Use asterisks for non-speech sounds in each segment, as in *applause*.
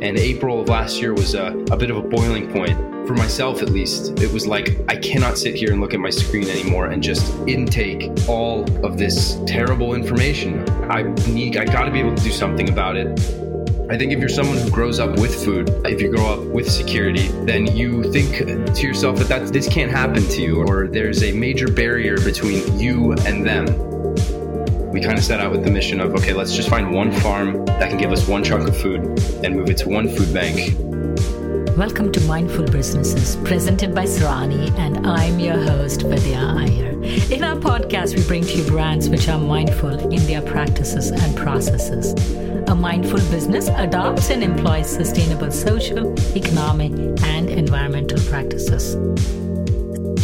And April of last year was a, a bit of a boiling point for myself at least, it was like I cannot sit here and look at my screen anymore and just intake all of this terrible information. I need I got to be able to do something about it. I think if you're someone who grows up with food, if you grow up with security, then you think to yourself that, that this can't happen to you or there's a major barrier between you and them. We kind of set out with the mission of okay, let's just find one farm that can give us one chunk of food and move it to one food bank Welcome to Mindful Businesses, presented by Sarani, and I'm your host, Vidya Iyer. In our podcast, we bring to you brands which are mindful in their practices and processes. A mindful business adopts and employs sustainable social, economic, and environmental practices.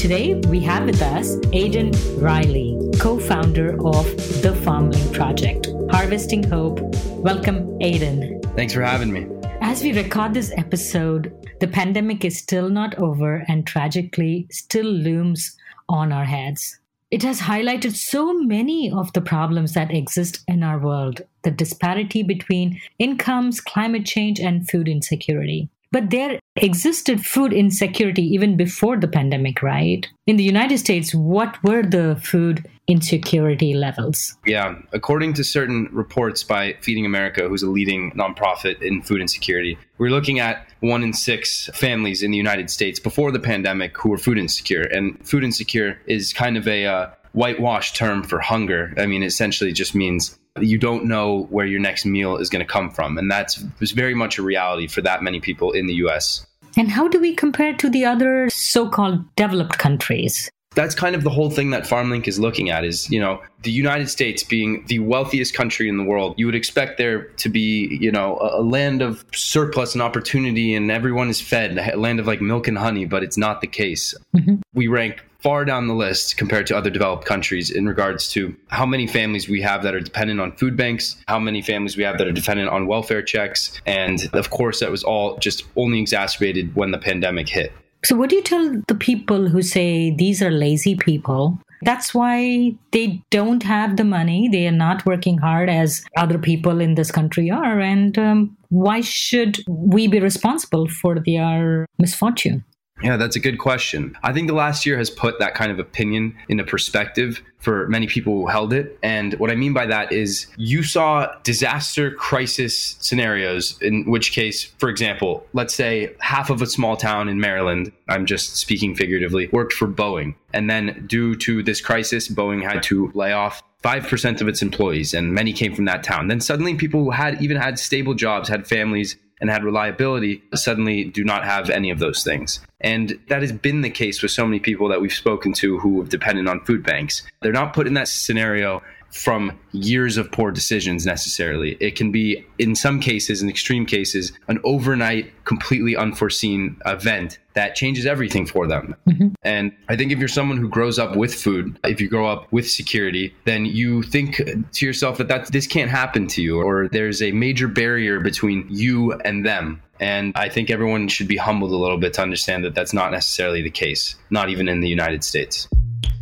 Today, we have with us Aidan Reilly, co founder of The FarmLink Project, Harvesting Hope. Welcome, Aidan. Thanks for having me. As we record this episode, the pandemic is still not over and tragically still looms on our heads. It has highlighted so many of the problems that exist in our world the disparity between incomes, climate change, and food insecurity. But there existed food insecurity even before the pandemic, right? In the United States, what were the food insecurity levels? Yeah, according to certain reports by Feeding America, who's a leading nonprofit in food insecurity, we're looking at one in six families in the United States before the pandemic who were food insecure. And food insecure is kind of a uh, whitewashed term for hunger. I mean, essentially just means you don't know where your next meal is going to come from. And that's was very much a reality for that many people in the US. And how do we compare to the other so called developed countries? That's kind of the whole thing that FarmLink is looking at is, you know, the United States being the wealthiest country in the world, you would expect there to be, you know, a, land of surplus and opportunity and everyone is fed, a land of like milk and honey, but it's not the case. Mm-hmm. We rank far down the list compared to other developed countries in regards to how many families we have that are dependent on food banks, how many families we have that are dependent on welfare checks. And of course, that was all just only exacerbated when the pandemic hit. So, what do you tell the people who say these are lazy people? That's why they don't have the money. They are not working hard as other people in this country are. And um, why should we be responsible for their misfortune? Yeah, that's a good question. I think the last year has put that kind of opinion into perspective for many people who held it. And what I mean by that is you saw disaster crisis scenarios, in which case, for example, let's say half of a small town in Maryland, I'm just speaking figuratively, worked for Boeing. And then due to this crisis, Boeing had to lay off 5% of its employees, and many came from that town. Then suddenly, people who had even had stable jobs, had families, and had reliability suddenly do not have any of those things. And that has been the case with so many people that we've spoken to who have depended on food banks. They're not put in that scenario from years of poor decisions necessarily. It can be, in some cases, in extreme cases, an overnight, completely unforeseen event that changes everything for them. Mm-hmm. And I think if you're someone who grows up with food, if you grow up with security, then you think to yourself that, that this can't happen to you, or there's a major barrier between you and them. And I think everyone should be humbled a little bit to understand that that's not necessarily the case, not even in the United States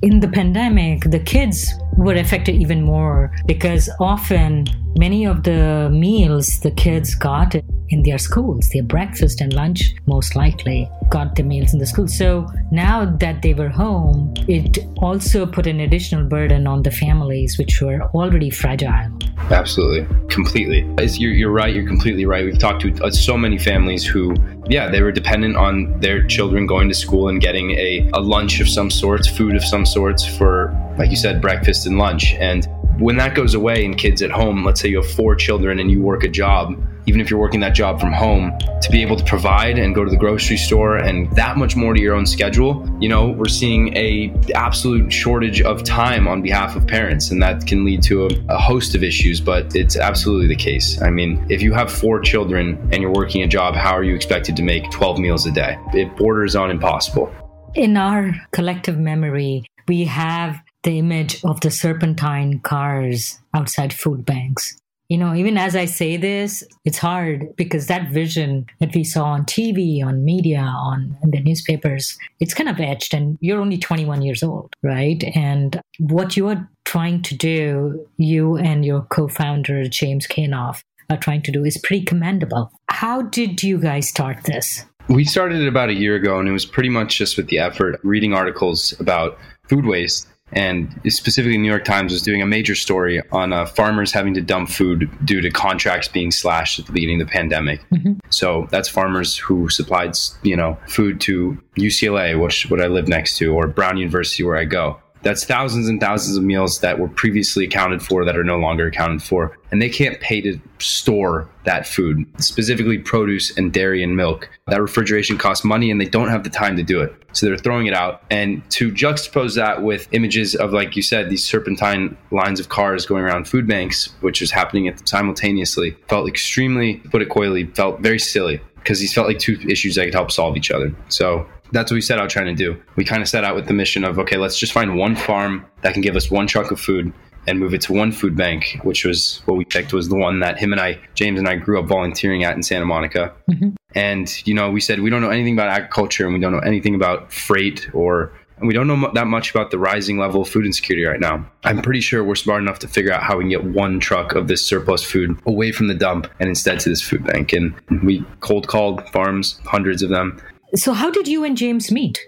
in the pandemic, the kids were affected even more because often many of the meals the kids got in their schools, their breakfast and lunch, most likely got the meals in the school. So now that they were home, it also put an additional burden on the families, which were already fragile. Absolutely, completely. You're, you're right. You're completely right. We've talked to uh, so many families who, yeah, they were dependent on their children going to school and getting a, a lunch of some sorts, food of some sorts for, like you said, breakfast and lunch. And when that goes away and kids at home, let's say you have four children and you work a job, even if you're working that job from home, to be able to provide and go to the grocery store and that much more to your own schedule, you know, we're seeing a absolute shortage of time on behalf of parents, and that can lead to a, a host of issues. But it's absolutely the case. I mean, if you have four children and you're working a job, how are you expected to make 12 meals a day? It borders on impossible. In our collective memory, we have the image of the serpentine cars outside food banks you know, even as I say this, it's hard because that vision that we saw on TV, on media, on the newspapers, it's kind of etched. And you're only 21 years old, right? And what you're trying to do, you and your co founder, James Kanoff, are trying to do is pretty commendable. How did you guys start this? We started it about a year ago, and it was pretty much just with the effort reading articles about food waste and specifically New York Times was doing a major story on uh, farmers having to dump food due to contracts being slashed at the beginning of the pandemic. Mm-hmm. So that's farmers who supplied, you know, food to UCLA, which what I live next to, or Brown University, where I go. That's thousands and thousands of meals that were previously accounted for that are no longer accounted for. And they can't pay to store that food, specifically produce and dairy and milk. That refrigeration costs money and they don't have the time to do it. So they're throwing it out. And to juxtapose that with images of, like you said, these serpentine lines of cars going around food banks, which was happening at simultaneously, felt extremely, put it coyly, felt very silly because these felt like two issues that could help solve each other. So that's what we set out trying to do. We kind of set out with the mission of okay, let's just find one farm that can give us one chunk of food and move it to one food bank, which was what we picked was the one that him and I, James and I, grew up volunteering at in Santa Monica. Mm-hmm. And you know, we said we don't know anything about agriculture and we don't know anything about freight or and we don't know that much about the rising level of food insecurity right now. I'm pretty sure we're smart enough to figure out how we can get one truck of this surplus food away from the dump and instead to this food bank. And we cold called farms, hundreds of them, so, how did you and James meet?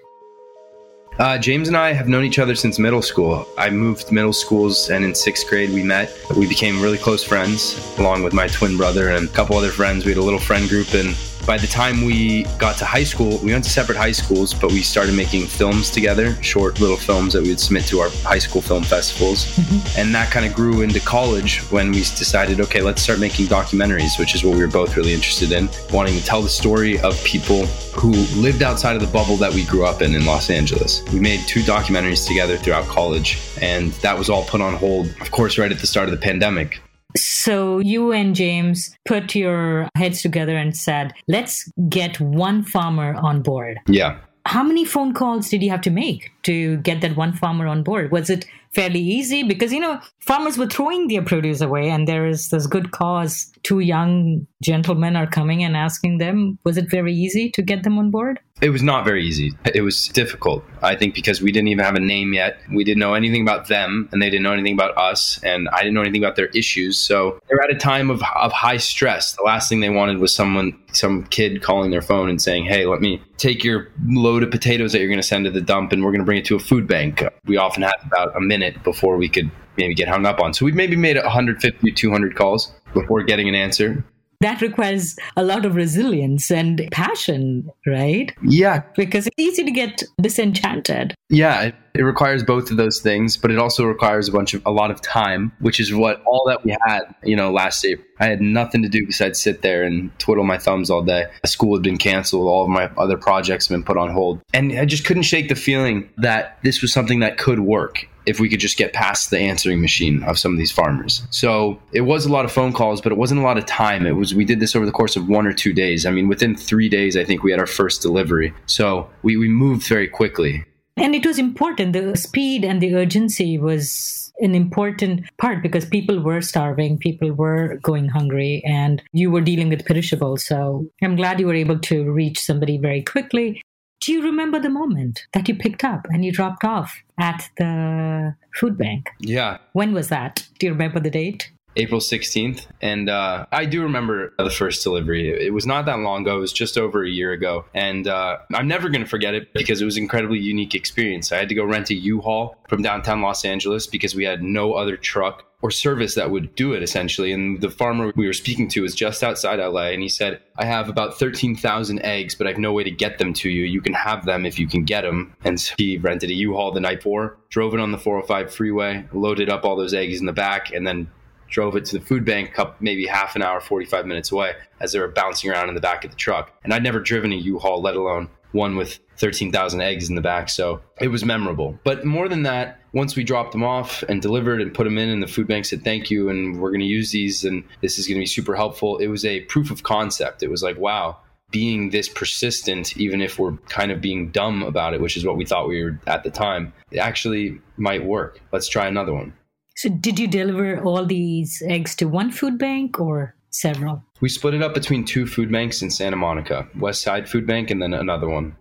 Uh, James and I have known each other since middle school. I moved middle schools, and in sixth grade we met. We became really close friends, along with my twin brother and a couple other friends. We had a little friend group, and by the time we got to high school, we went to separate high schools, but we started making films together, short little films that we would submit to our high school film festivals. Mm-hmm. And that kind of grew into college when we decided, okay, let's start making documentaries, which is what we were both really interested in, wanting to tell the story of people who lived outside of the bubble that we grew up in in Los Angeles. We made two documentaries together throughout college, and that was all put on hold, of course, right at the start of the pandemic. So you and James put your heads together and said, let's get one farmer on board. Yeah. How many phone calls did you have to make to get that one farmer on board? Was it fairly easy? Because, you know, farmers were throwing their produce away and there is this good cause. Two young gentlemen are coming and asking them, was it very easy to get them on board? It was not very easy. It was difficult, I think, because we didn't even have a name yet. We didn't know anything about them, and they didn't know anything about us, and I didn't know anything about their issues. So they were at a time of, of high stress. The last thing they wanted was someone, some kid calling their phone and saying, Hey, let me take your load of potatoes that you're going to send to the dump, and we're going to bring it to a food bank. We often had about a minute before we could maybe get hung up on. So we maybe made 150 200 calls before getting an answer that requires a lot of resilience and passion, right? Yeah. Because it's easy to get disenchanted. Yeah, it, it, requires both of those things, but it also requires a bunch of a lot of time, which is what all that we had, you know, last April. I had nothing to do besides sit there and twiddle my thumbs all day. School had been canceled, all of my other projects have been put on hold. And I just couldn't shake the feeling that this was something that could work if we could just get past the answering machine of some of these farmers. So it was a lot of phone calls, but it wasn't a lot of time. It was we did this over the course of one or two days. I mean, within three days, I think we had our first delivery. So we, we moved very quickly. And it was important. The speed and the urgency was an important part because people were starving, people were going hungry, and you were dealing with perishables. So I'm glad you were able to reach somebody very quickly. Do you remember the moment that you picked up and you dropped off at the food bank? Yeah. When was that? Do you remember the date? April 16th. And uh, I do remember the first delivery. It was not that long ago. It was just over a year ago. And uh, I'm never going to forget it because it was an incredibly unique experience. I had to go rent a U-Haul from downtown Los Angeles because we had no other truck or service that would do it essentially. And the farmer we were speaking to was just outside LA and he said, I have about 13,000 eggs, but I have no way to get them to you. You can have them if you can get them. And so he rented a U-Haul the night before, drove it on the 405 freeway, loaded up all those eggs in the back, and then drove it to the food bank up maybe half an hour, 45 minutes away as they were bouncing around in the back of the truck. And I'd never driven a U-Haul, let alone one with 13,000 eggs in the back. So it was memorable. But more than that, once we dropped them off and delivered and put them in, and the food bank said, Thank you, and we're going to use these, and this is going to be super helpful, it was a proof of concept. It was like, wow, being this persistent, even if we're kind of being dumb about it, which is what we thought we were at the time, it actually might work. Let's try another one. So, did you deliver all these eggs to one food bank or several? We split it up between two food banks in Santa Monica West Side Food Bank and then another one.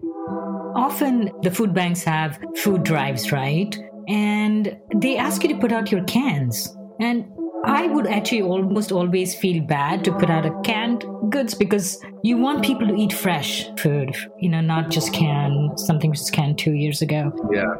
Often the food banks have food drives, right? And they ask you to put out your cans. And I would actually almost always feel bad to put out a canned goods because you want people to eat fresh food, you know, not just canned, something which is canned two years ago. Yeah.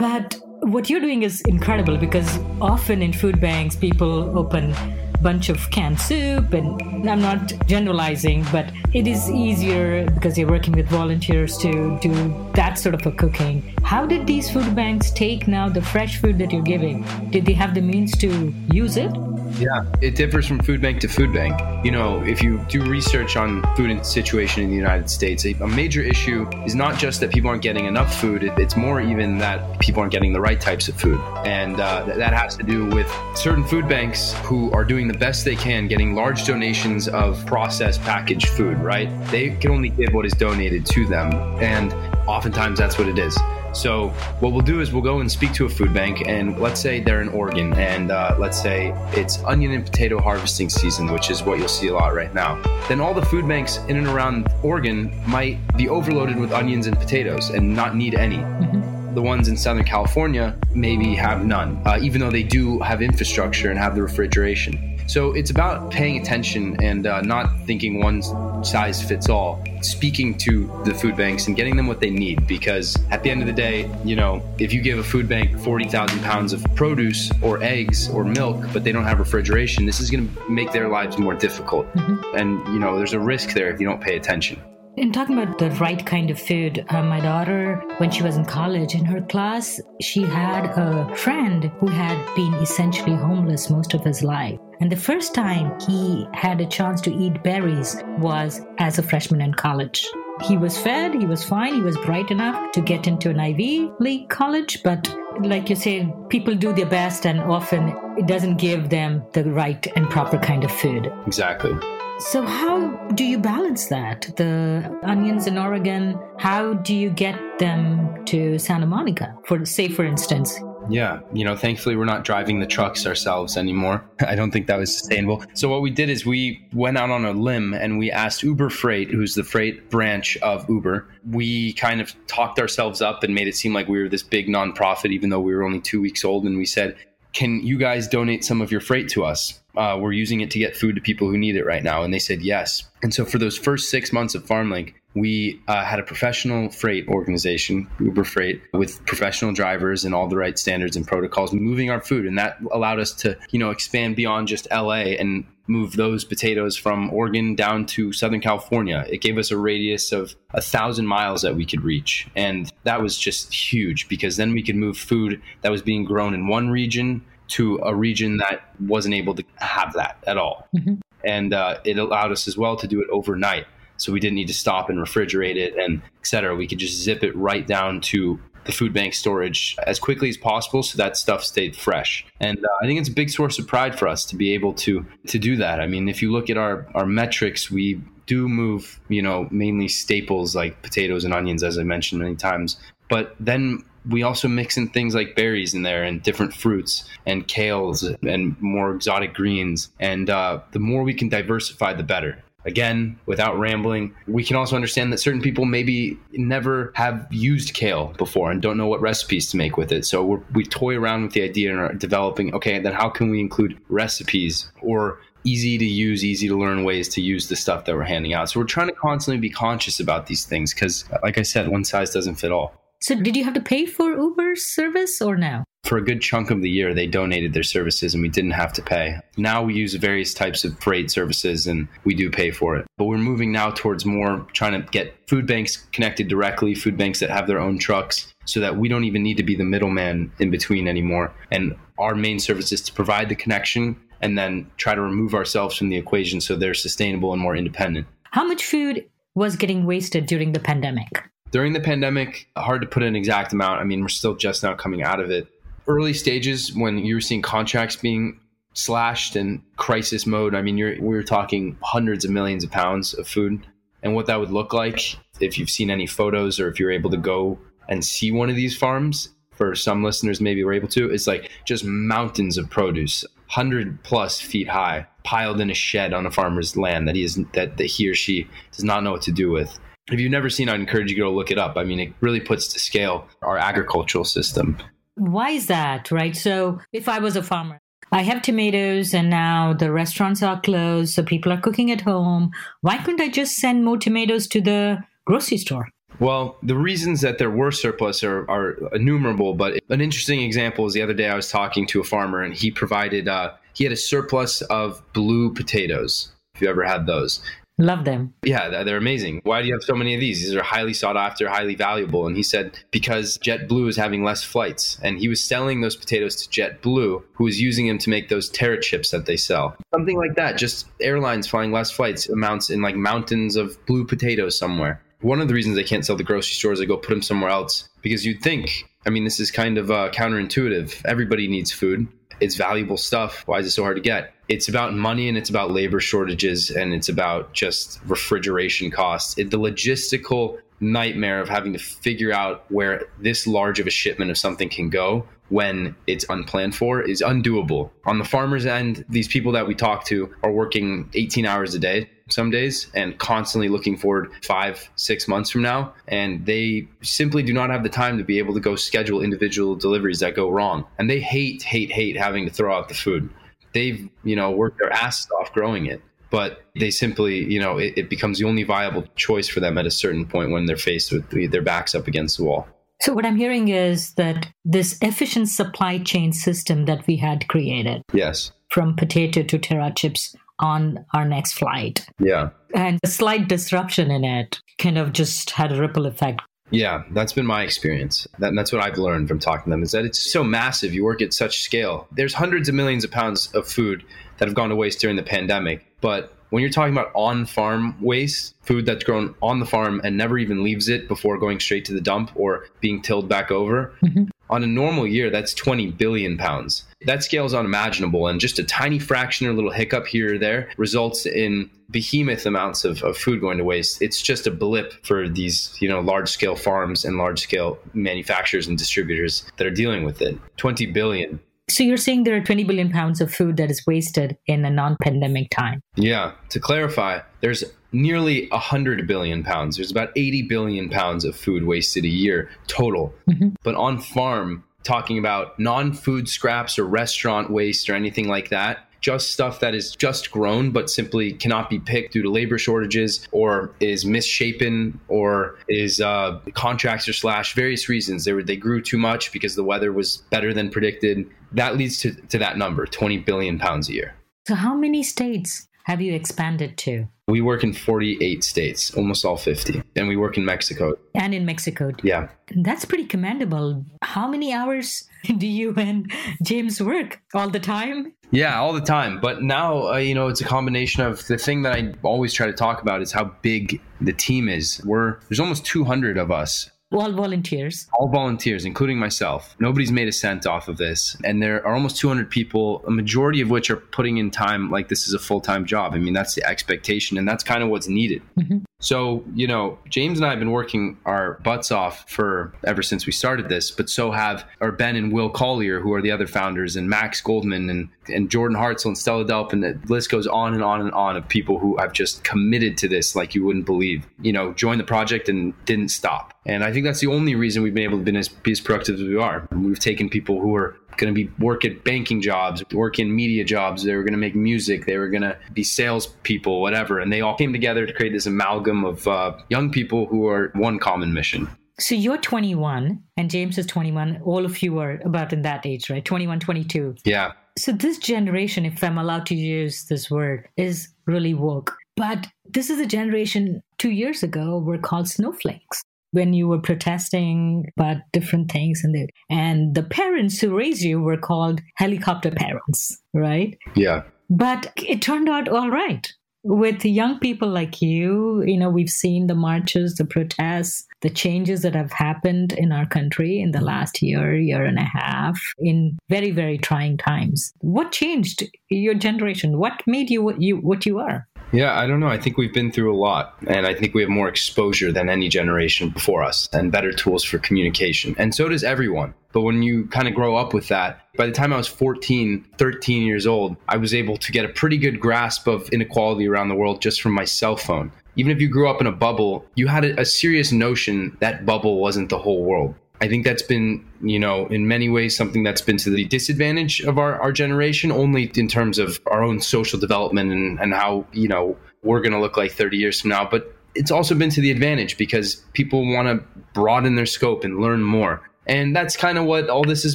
But what you're doing is incredible because often in food banks, people open bunch of canned soup and i'm not generalizing but it is easier because you're working with volunteers to do that sort of a cooking how did these food banks take now the fresh food that you're giving did they have the means to use it yeah, it differs from food bank to food bank. You know, if you do research on food situation in the United States, a, major issue is not just that people aren't getting enough food, it's more even that people aren't getting the right types of food. And uh, that has to do with certain food banks who are doing the best they can, getting large donations of processed packaged food, right? They can only give what is donated to them. And oftentimes that's what it is. So what we'll do is we'll go and speak to a food bank, and let's say they're in Oregon, and uh, let's say it's onion and potato harvesting season, which is what you'll see a lot right now. Then all the food banks in and around Oregon might be overloaded with onions and potatoes and not need any. Mm-hmm. The ones in Southern California maybe have none, uh, even though they do have infrastructure and have the refrigeration. So it's about paying attention and uh, not thinking one size fits all. Speaking to the food banks and getting them what they need because at the end of the day, you know, if you give a food bank 40,000 pounds of produce or eggs or milk, but they don't have refrigeration, this is going to make their lives more difficult. Mm-hmm. And, you know, there's a risk there if you don't pay attention. In talking about the right kind of food, uh, my daughter, when she was in college, in her class, she had a friend who had been essentially homeless most of his life. And the first time he had a chance to eat berries was as a freshman in college. He was fed, he was fine, he was bright enough to get into an Ivy League college, but like you say, people do their best and often it doesn't give them the right and proper kind of food. Exactly. So, how do you balance that? The onions in Oregon, how do you get them to Santa Monica? For say, for instance, yeah, you know, thankfully we're not driving the trucks ourselves anymore. *laughs* I don't think that was sustainable. So what we did is we went out on a limb and we asked Uber Freight, who's the freight branch of Uber. We kind of talked ourselves up and made it seem like we were this big nonprofit, even though we were only two weeks old. And we said, "Can you guys donate some of your freight to us?" uh, we're using it to get food to people who need it right now. And they said yes. And so for those first six months of FarmLink, we uh, had a professional freight organization, Uber Freight, with professional drivers and all the right standards and protocols, moving our food, and that allowed us to, you know, expand beyond just LA and move those potatoes from Oregon down to Southern California. It gave us a radius of a thousand miles that we could reach, and that was just huge because then we could move food that was being grown in one region to a region that wasn't able to have that at all. Mm-hmm. And uh, it allowed us as well to do it overnight. So we didn't need to stop and refrigerate it and et cetera. We could just zip it right down to the food bank storage as quickly as possible so that stuff stayed fresh. And uh, I think it's a big source of pride for us to be able to to do that. I mean, if you look at our our metrics, we do move, you know, mainly staples like potatoes and onions as I mentioned many times. But then we also mix in things like berries in there and different fruits and kales and more exotic greens. And uh, the more we can diversify, the better. Again, without rambling, we can also understand that certain people maybe never have used kale before and don't know what recipes to make with it. So we toy around with the idea and are developing okay, then how can we include recipes or easy to use, easy to learn ways to use the stuff that we're handing out? So we're trying to constantly be conscious about these things because, like I said, one size doesn't fit all. So, did you have to pay for Uber's service or no? For a good chunk of the year, they donated their services and we didn't have to pay. Now we use various types of freight services and we do pay for it. But we're moving now towards more trying to get food banks connected directly, food banks that have their own trucks, so that we don't even need to be the middleman in between anymore. And our main service is to provide the connection and then try to remove ourselves from the equation so they're sustainable and more independent. How much food was getting wasted during the pandemic? During the pandemic, hard to put an exact amount. I mean, we're still just now coming out of it. Early stages when you were seeing contracts being slashed and crisis mode, I mean, you're, we were talking hundreds of millions of pounds of food. And what that would look like if you've seen any photos or if you're able to go and see one of these farms, for some listeners maybe we're able to, it's like just mountains of produce, 100 plus feet high, piled in a shed on a farmer's land that he is that, that he or she does not know what to do with if you've never seen, I'd encourage you to go look it up. I mean, it really puts to scale our agricultural system. Why is that, right? So, if I was a farmer, I have tomatoes and now the restaurants are closed, so people are cooking at home. Why couldn't I just send more tomatoes to the grocery store? Well, the reasons that there were surplus are, are innumerable, but an interesting example is the other day I was talking to a farmer and he provided, uh, he had a surplus of blue potatoes. If you ever had those, Love them. Yeah, they're amazing. Why do you have so many of these? These are highly sought after, highly valuable. And he said, because JetBlue is having less flights. And he was selling those potatoes to JetBlue, who was using them to make those Terra chips that they sell. Something like that. Just airlines flying less flights amounts in like mountains of blue potatoes somewhere. One of the reasons they can't sell the grocery stores, they go put them somewhere else. Because you'd think, I mean, this is kind of uh, counterintuitive. Everybody needs food. It's valuable stuff. Why is it so hard to get? It's about money and it's about labor shortages and it's about just refrigeration costs. It, the logistical nightmare of having to figure out where this large of a shipment of something can go when it's unplanned for is undoable. On the farmer's end, these people that we talk to are working 18 hours a day some days and constantly looking forward five, six months from now. And they simply do not have the time to be able to go schedule individual deliveries that go wrong. And they hate, hate, hate having to throw out the food. They've, you know, worked their asses off growing it. But they simply, you know, it, it becomes the only viable choice for them at a certain point when they're faced with their backs up against the wall. So, what I'm hearing is that this efficient supply chain system that we had created. Yes. From potato to Terra chips on our next flight. Yeah. And a slight disruption in it kind of just had a ripple effect. Yeah, that's been my experience. That, that's what I've learned from talking to them is that it's so massive. You work at such scale. There's hundreds of millions of pounds of food that have gone to waste during the pandemic. But when you're talking about on farm waste, food that's grown on the farm and never even leaves it before going straight to the dump or being tilled back over, mm-hmm. On a normal year, that's 20 billion pounds. That scale is unimaginable. And just a tiny fraction or little hiccup here or there results in behemoth amounts of, of food going to waste. It's just a blip for these, you know, large scale farms and large scale manufacturers and distributors that are dealing with it. 20 billion. So you're saying there are 20 billion pounds of food that is wasted in a non-pandemic time. Yeah. To clarify, there's nearly 100 billion pounds. There's about 80 billion pounds of food wasted a year total. Mm-hmm. But on farm, talking about non food scraps or restaurant waste or anything like that. Just stuff that is just grown but simply cannot be picked due to labor shortages or is misshapen or is uh, contracts or slash various reasons. They, were, they grew too much because the weather was better than predicted. That leads to, to that number 20 billion pounds a year. So, how many states have you expanded to? We work in 48 states, almost all 50. And we work in Mexico. And in Mexico. Yeah. That's pretty commendable. How many hours *laughs* do you and James work? All the time? Yeah, all the time. But now, uh, you know, it's a combination of the thing that I always try to talk about is how big the team is. We're there's almost 200 of us all volunteers. All volunteers, including myself. Nobody's made a cent off of this. And there are almost 200 people, a majority of which are putting in time like this is a full time job. I mean, that's the expectation, and that's kind of what's needed. Mm-hmm. So, you know, James and I have been working our butts off for ever since we started this, but so have our Ben and Will Collier, who are the other founders, and Max Goldman and, and Jordan Hartzell and Stella Delp, and the list goes on and on and on of people who have just committed to this like you wouldn't believe. You know, joined the project and didn't stop. And I think that's the only reason we've been able to be as, be as productive as we are. We've taken people who are going to be work at banking jobs, work in media jobs. They were going to make music. They were going to be salespeople, whatever. And they all came together to create this amalgam of uh, young people who are one common mission. So you're 21 and James is 21. All of you are about in that age, right? 21, 22. Yeah. So this generation, if I'm allowed to use this word, is really woke. But this is a generation two years ago were called snowflakes when you were protesting about different things and the, and the parents who raised you were called helicopter parents right? Yeah. But it turned out all right. With young people like you you know we've seen the marches the protests the changes that have happened in our country in the last year year and a half in very very trying times. What changed your generation? What made you what you what you are yeah, I don't know. I think we've been through a lot, and I think we have more exposure than any generation before us and better tools for communication. And so does everyone. But when you kind of grow up with that, by the time I was 14, 13 years old, I was able to get a pretty good grasp of inequality around the world just from my cell phone. Even if you grew up in a bubble, you had a, serious notion that bubble wasn't the whole world I think that's been, you know, in many ways something that's been to the disadvantage of our, our generation, only in terms of our own social development and, and how, you know, we're going to look like 30 years from now. But it's also been to the advantage because people want to broaden their scope and learn more. And that's kind of what all this has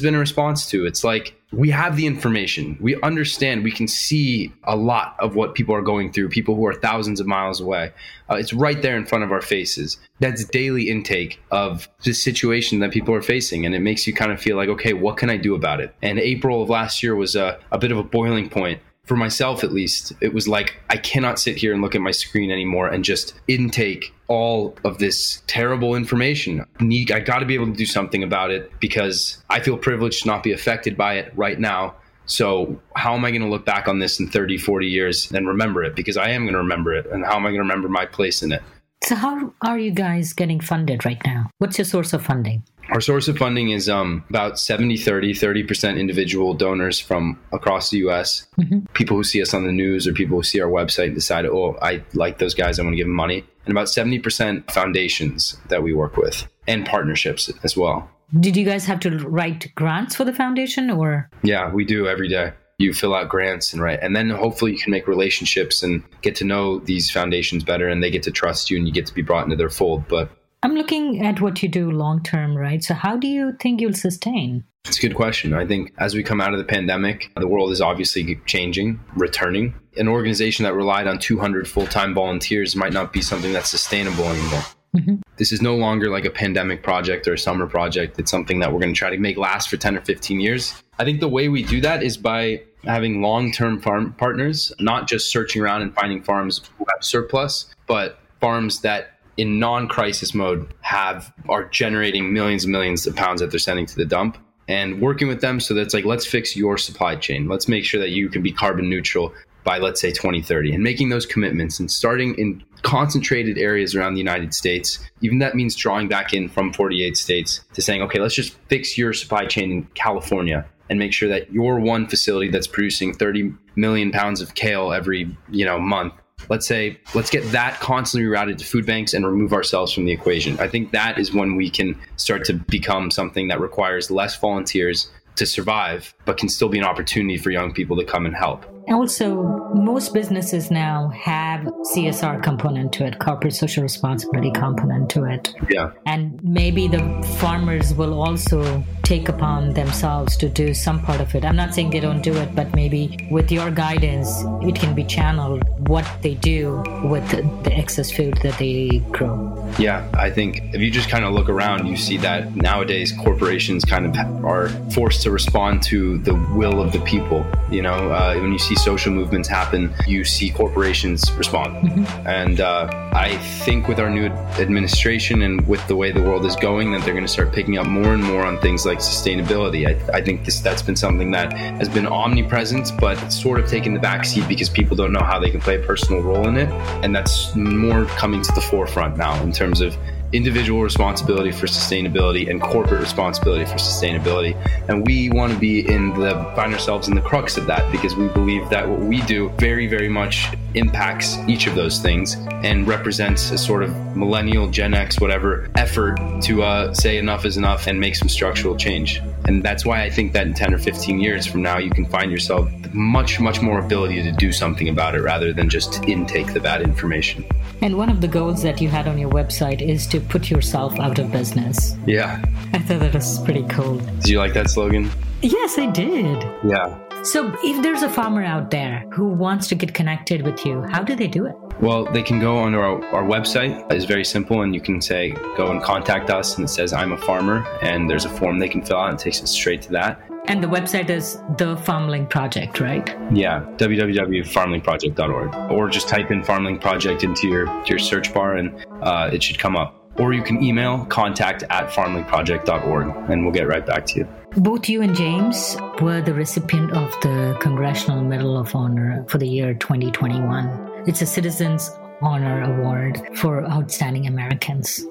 been a response to. It's like we have the information, we understand, we can see a lot of what people are going through, people who are thousands of miles away. Uh, it's right there in front of our faces. That's daily intake of the situation that people are facing. And it makes you kind of feel like, okay, what can I do about it? And April of last year was a, a bit of a boiling point for myself at least, it was like I cannot sit here and look at my screen anymore and just intake all of this terrible information. Need I got to be able to do something about it because I feel privileged to not be affected by it right now. So, how am I going to look back on this in 30, 40 years and remember it? Because I am going to remember it. And how am I going to remember my place in it? So, how are you guys getting funded right now? What's your source of funding? Our source of funding is um, about 70 30, 30% individual donors from across the US. Mm-hmm. People who see us on the news or people who see our website and decide, oh, I like those guys, I want to give them money. And about 70% foundations that we work with and partnerships as well. Did you guys have to write grants for the foundation or? Yeah, we do every day you fill out grants and write and then hopefully you can make relationships and get to know these foundations better and they get to trust you and you get to be brought into their fold but I'm looking at what you do long term, right? So, how do you think you'll sustain? It's a good question. I think as we come out of the pandemic, the world is obviously changing, returning. An organization that relied on 200 full time volunteers might not be something that's sustainable anymore. Mm-hmm. This is no longer like a pandemic project or a summer project. It's something that we're going to try to make last for 10 or 15 years. I think the way we do that is by having long term farm partners, not just searching around and finding farms who have surplus, but farms that in non-crisis mode have are generating millions and millions of pounds that they're sending to the dump and working with them so that's like let's fix your supply chain. Let's make sure that you can be carbon neutral by let's say 2030 and making those commitments and starting in concentrated areas around the United States. Even that means drawing back in from 48 states to saying okay let's just fix your supply chain in California and make sure that your one facility that's producing 30 million pounds of kale every you know month let's say let's get that constantly routed to food banks and remove ourselves from the equation. I think that is when we can start to become something that requires less volunteers to survive but can still be an opportunity for young people to come and help also, most businesses now have CSR component to it, corporate social responsibility component to it. Yeah. And maybe the farmers will also take upon themselves to do some part of it. I'm not saying they don't do it, but maybe with your guidance, it can be channeled what they do with the, excess food that they grow. Yeah, I think if you just kind of look around, you see that nowadays corporations kind of are forced to respond to the will of the people. You know, uh, when you see social movements happen, you see corporations respond. Mm-hmm. And uh, I think with our new administration and with the way the world is going, that they're going to start picking up more and more on things like sustainability. I, I think this that's been something that has been omnipresent, but it's sort of taken the backseat because people don't know how they can play a personal role in it. And that's more coming to the forefront now in terms of individual responsibility for sustainability and corporate responsibility for sustainability. And we want to be in the find ourselves in the crux of that because we believe that what we do very, very much impacts each of those things and represents a sort of millennial, Gen X, whatever effort to uh, say enough is enough and make some structural change. And that's why I think that in 10 or 15 years from now, you can find yourself much, much more ability to do something about it rather than just intake the bad information. And one of the goals that you had on your website is to put yourself out of business. Yeah. I thought that was pretty cool. Did you like that slogan? Yes, I did. Yeah. So, if there's a farmer out there who wants to get connected with you, how do they do it? Well, they can go on our, our website. It's very simple, and you can say, go and contact us, and it says, I'm a farmer, and there's a form they can fill out, and it takes us straight to that. And the website is the Farmlink Project, right? Yeah, www.farmlinkproject.org. Or just type in Farmlink Project into your, your search bar, and uh, it should come up or you can email contact at farmlinkproject.org and we'll get right back to you. Both you and James were the recipient of the Congressional Medal of Honor for the year 2021. It's a Citizens Honor Award for Outstanding Americans.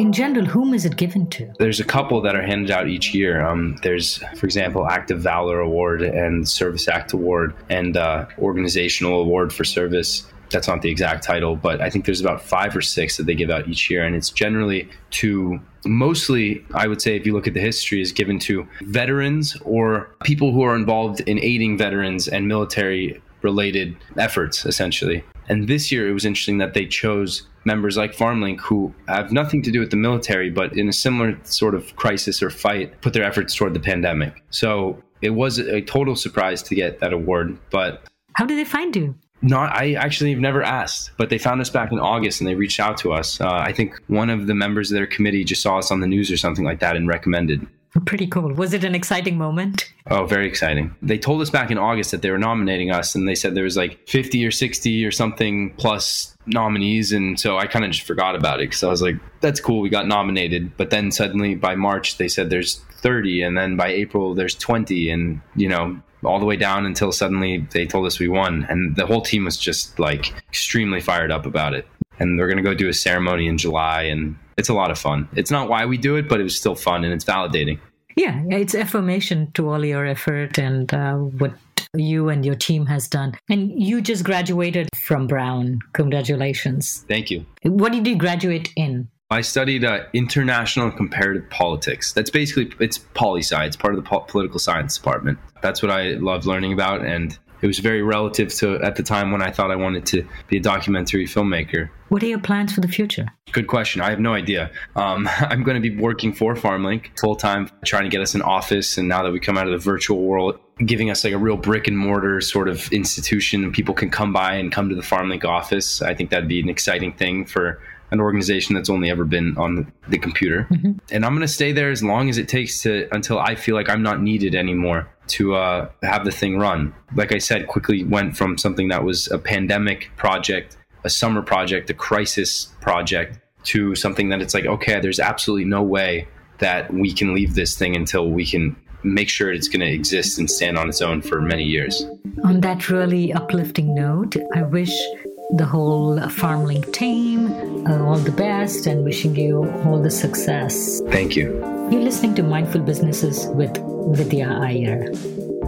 In general, whom is it given to? There's a couple that are handed out each year. Um, there's, for example, Active Valor Award and Service Act Award and uh, Organizational Award for Service That's not the exact title, but I think there's about five or six that they give out each year. And it's generally to mostly, I would say, if you look at the history, is given to veterans or people who are involved in aiding veterans and military related efforts, essentially. And this year, it was interesting that they chose members like FarmLink who have nothing to do with the military, but in a similar sort of crisis or fight, put their efforts toward the pandemic. So it was a total surprise to get that award. But how did they find you? Not, I actually have never asked, but they found us back in August and they reached out to us. Uh, I think one of the members of their committee just saw us on the news or something like that and recommended. *laughs* Pretty cool. Was it an exciting moment? Oh, very exciting. They told us back in August that they were nominating us, and they said there was like 50 or 60 or something plus nominees. And so I kind of just forgot about it because I was like, that's cool. We got nominated. But then suddenly by March, they said there's 30. And then by April, there's 20. And, you know, all the way down until suddenly they told us we won. And the whole team was just like extremely fired up about it. And they're going to go do a ceremony in July. And it's a lot of fun. It's not why we do it, but it was still fun and it's validating. Yeah, it's affirmation to all your effort and uh, what you and your team has done. And you just graduated from Brown. Congratulations. Thank you. What did you graduate in? I studied uh, international comparative politics. That's basically it's poli sci. It's part of the po- political science department. That's what I love learning about, and it was very relative to at the time when I thought I wanted to be a documentary filmmaker. What are your plans for the future? Good question. I have no idea. Um, *laughs* I'm going to be working for FarmLink full time, trying to get us an office. And now that we come out of the virtual world, giving us like a real brick and mortar sort of institution, and people can come by and come to the FarmLink office. I think that'd be an exciting thing for an organization that's only ever been on the computer. Mm-hmm. And I'm going to stay there as long as it takes to until I feel like I'm not needed anymore to uh, have the thing run. Like I said, quickly went from something that was a pandemic project, a summer project, a crisis project, to something that it's like, okay, there's absolutely no way that we can leave this thing until we can make sure it's going to exist and stand on its own for many years. On that really uplifting note, I wish the whole FarmLink team uh, all the best and wishing you all the success. Thank you. You're listening to Mindful Businesses with Vidya Iyer.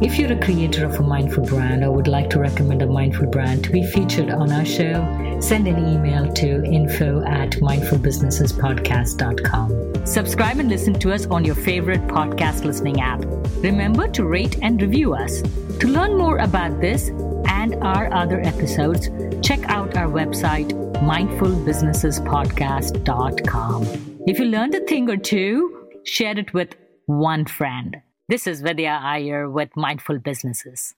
If you're a creator of a mindful brand or would like to recommend a mindful brand to be featured on our show, send an email to info at mindfulbusinessespodcast.com. Subscribe and listen to us on your favorite podcast listening app. Remember to rate and review us. To learn more about this and our other episodes, check out our website, mindfulbusinessespodcast.com. If you learned a thing or two, share it with one friend. This is Vidya Iyer with Mindful Businesses.